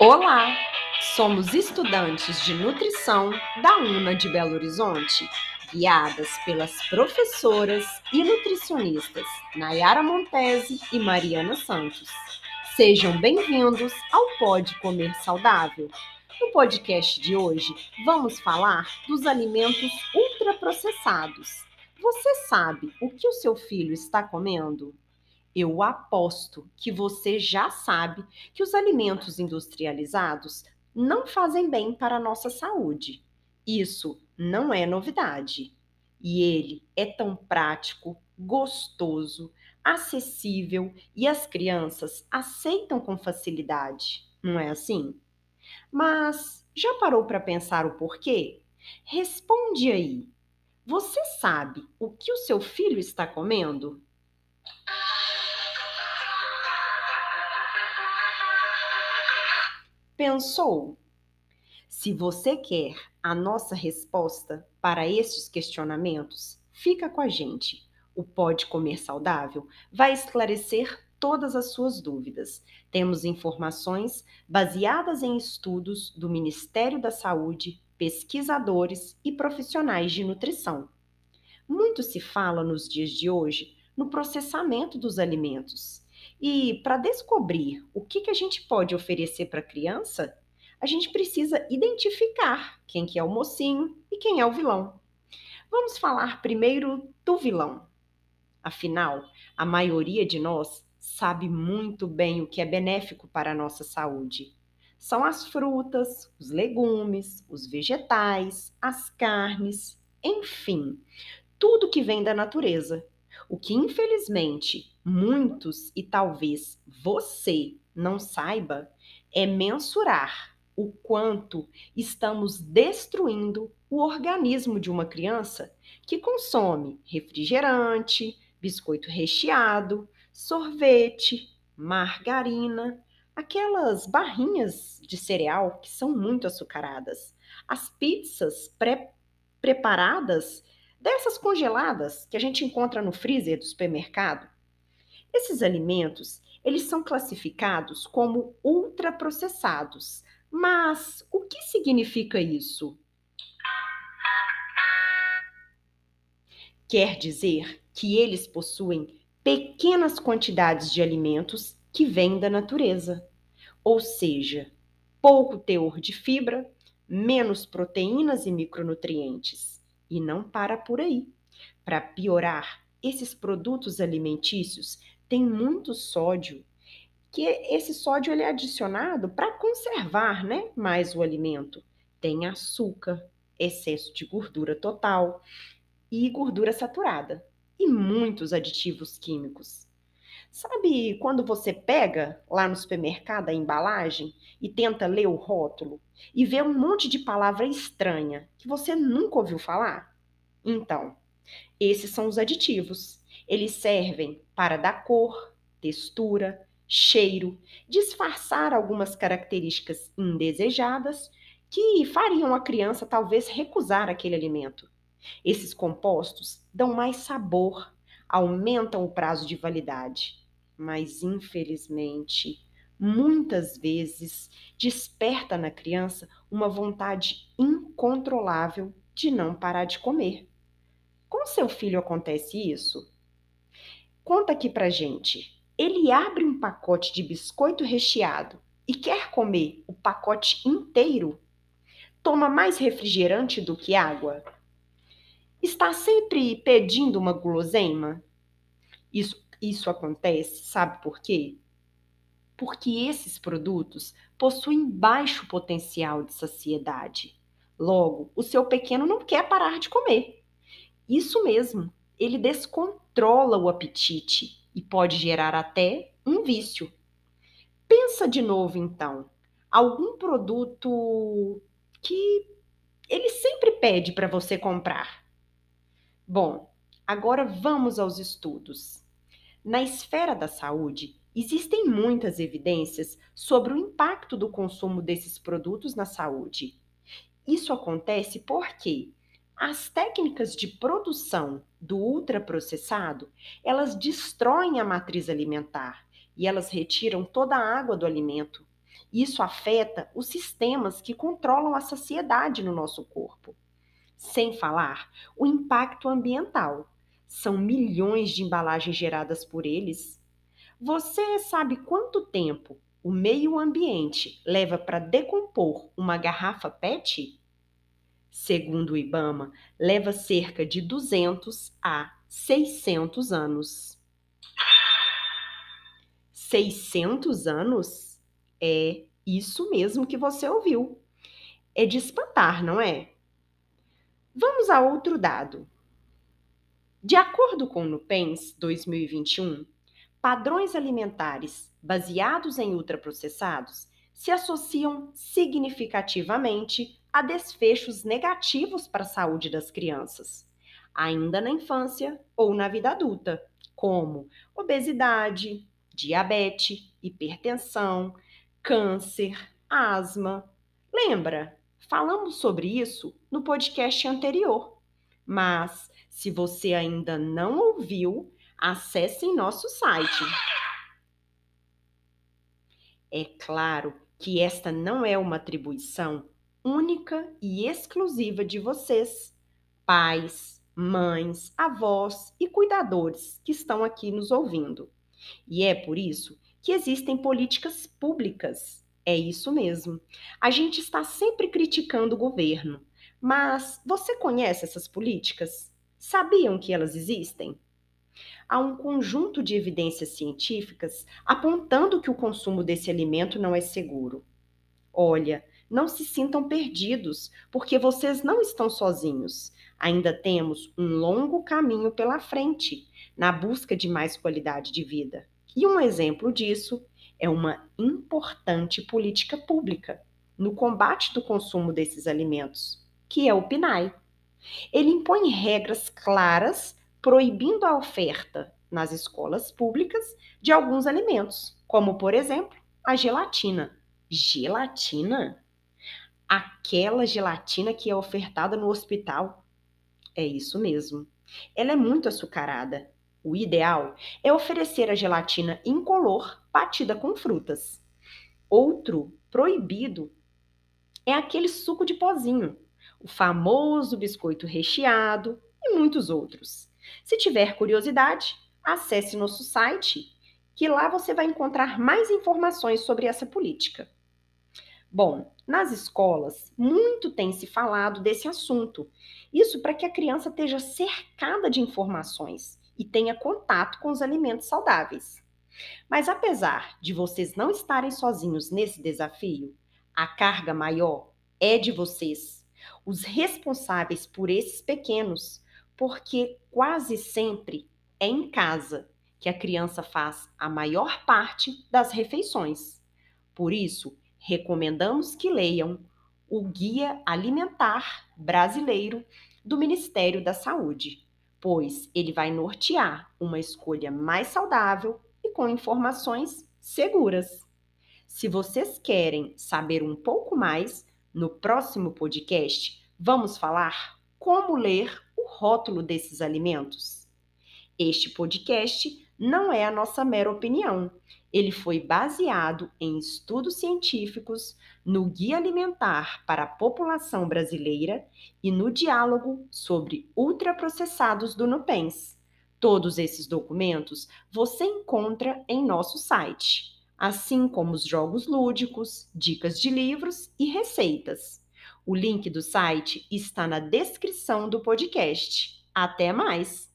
Olá! Somos estudantes de nutrição da UNA de Belo Horizonte, guiadas pelas professoras e nutricionistas Nayara Montese e Mariana Santos. Sejam bem-vindos ao Pode Comer Saudável. No podcast de hoje, vamos falar dos alimentos ultraprocessados. Você sabe o que o seu filho está comendo? Eu aposto que você já sabe que os alimentos industrializados não fazem bem para a nossa saúde. Isso não é novidade. E ele é tão prático, gostoso, acessível e as crianças aceitam com facilidade, não é assim? Mas já parou para pensar o porquê? Responde aí. Você sabe o que o seu filho está comendo? Pensou? Se você quer a nossa resposta para estes questionamentos, fica com a gente. O Pode Comer Saudável vai esclarecer todas as suas dúvidas. Temos informações baseadas em estudos do Ministério da Saúde, pesquisadores e profissionais de nutrição. Muito se fala nos dias de hoje no processamento dos alimentos e para descobrir o que, que a gente pode oferecer para a criança, a gente precisa identificar quem que é o mocinho e quem é o vilão. Vamos falar primeiro do vilão. Afinal, a maioria de nós sabe muito bem o que é benéfico para a nossa saúde. São as frutas, os legumes, os vegetais, as carnes, enfim, tudo que vem da natureza. O que infelizmente muitos e talvez você não saiba é mensurar o quanto estamos destruindo o organismo de uma criança que consome refrigerante, biscoito recheado, sorvete, margarina, aquelas barrinhas de cereal que são muito açucaradas, as pizzas pré-preparadas, dessas congeladas que a gente encontra no freezer do supermercado. Esses alimentos, eles são classificados como ultraprocessados. Mas o que significa isso? Quer dizer que eles possuem pequenas quantidades de alimentos que vêm da natureza, ou seja, pouco teor de fibra, menos proteínas e micronutrientes. E não para por aí. Para piorar, esses produtos alimentícios tem muito sódio, que esse sódio ele é adicionado para conservar né, mais o alimento. Tem açúcar, excesso de gordura total e gordura saturada e muitos aditivos químicos. Sabe quando você pega lá no supermercado a embalagem e tenta ler o rótulo e vê um monte de palavra estranha que você nunca ouviu falar? Então, esses são os aditivos. Eles servem para dar cor, textura, cheiro, disfarçar algumas características indesejadas que fariam a criança talvez recusar aquele alimento. Esses compostos dão mais sabor, aumentam o prazo de validade, mas infelizmente, muitas vezes desperta na criança uma vontade incontrolável de não parar de comer. Com seu filho acontece isso? Conta aqui pra gente. Ele abre um pacote de biscoito recheado e quer comer o pacote inteiro? Toma mais refrigerante do que água? Está sempre pedindo uma guloseima? Isso, isso acontece, sabe por quê? Porque esses produtos possuem baixo potencial de saciedade. Logo, o seu pequeno não quer parar de comer. Isso mesmo, ele descontrola o apetite e pode gerar até um vício. Pensa de novo então, algum produto que ele sempre pede para você comprar. Bom, agora vamos aos estudos. Na esfera da saúde, existem muitas evidências sobre o impacto do consumo desses produtos na saúde. Isso acontece porque as técnicas de produção do ultraprocessado, elas destroem a matriz alimentar e elas retiram toda a água do alimento, Isso afeta os sistemas que controlam a saciedade no nosso corpo. Sem falar o impacto ambiental. São milhões de embalagens geradas por eles. Você sabe quanto tempo o meio ambiente leva para decompor uma garrafa PET? Segundo o IBAMA, leva cerca de 200 a 600 anos. 600 anos? É isso mesmo que você ouviu. É de espantar, não é? Vamos a outro dado. De acordo com o Nupens 2021, padrões alimentares baseados em ultraprocessados se associam significativamente a desfechos negativos para a saúde das crianças, ainda na infância ou na vida adulta, como obesidade, diabetes, hipertensão, câncer, asma. Lembra? Falamos sobre isso no podcast anterior. Mas, se você ainda não ouviu, acesse nosso site. É claro que esta não é uma atribuição única e exclusiva de vocês, pais, mães, avós e cuidadores que estão aqui nos ouvindo. E é por isso que existem políticas públicas. É isso mesmo. A gente está sempre criticando o governo, mas você conhece essas políticas? Sabiam que elas existem? Há um conjunto de evidências científicas apontando que o consumo desse alimento não é seguro. Olha, não se sintam perdidos, porque vocês não estão sozinhos. Ainda temos um longo caminho pela frente na busca de mais qualidade de vida. E um exemplo disso é uma importante política pública no combate do consumo desses alimentos, que é o PNAE. Ele impõe regras claras proibindo a oferta nas escolas públicas de alguns alimentos, como, por exemplo, a gelatina. Gelatina? Aquela gelatina que é ofertada no hospital. É isso mesmo. Ela é muito açucarada o ideal é oferecer a gelatina incolor batida com frutas. Outro proibido é aquele suco de pozinho, o famoso biscoito recheado e muitos outros. Se tiver curiosidade, acesse nosso site, que lá você vai encontrar mais informações sobre essa política. Bom, nas escolas, muito tem se falado desse assunto. Isso para que a criança esteja cercada de informações e tenha contato com os alimentos saudáveis. Mas apesar de vocês não estarem sozinhos nesse desafio, a carga maior é de vocês, os responsáveis por esses pequenos, porque quase sempre é em casa que a criança faz a maior parte das refeições. Por isso, recomendamos que leiam o Guia Alimentar Brasileiro do Ministério da Saúde pois ele vai nortear uma escolha mais saudável e com informações seguras. Se vocês querem saber um pouco mais, no próximo podcast vamos falar como ler o rótulo desses alimentos. Este podcast não é a nossa mera opinião. Ele foi baseado em estudos científicos, no Guia Alimentar para a População Brasileira e no diálogo sobre ultraprocessados do Nupens. Todos esses documentos você encontra em nosso site, assim como os jogos lúdicos, dicas de livros e receitas. O link do site está na descrição do podcast. Até mais!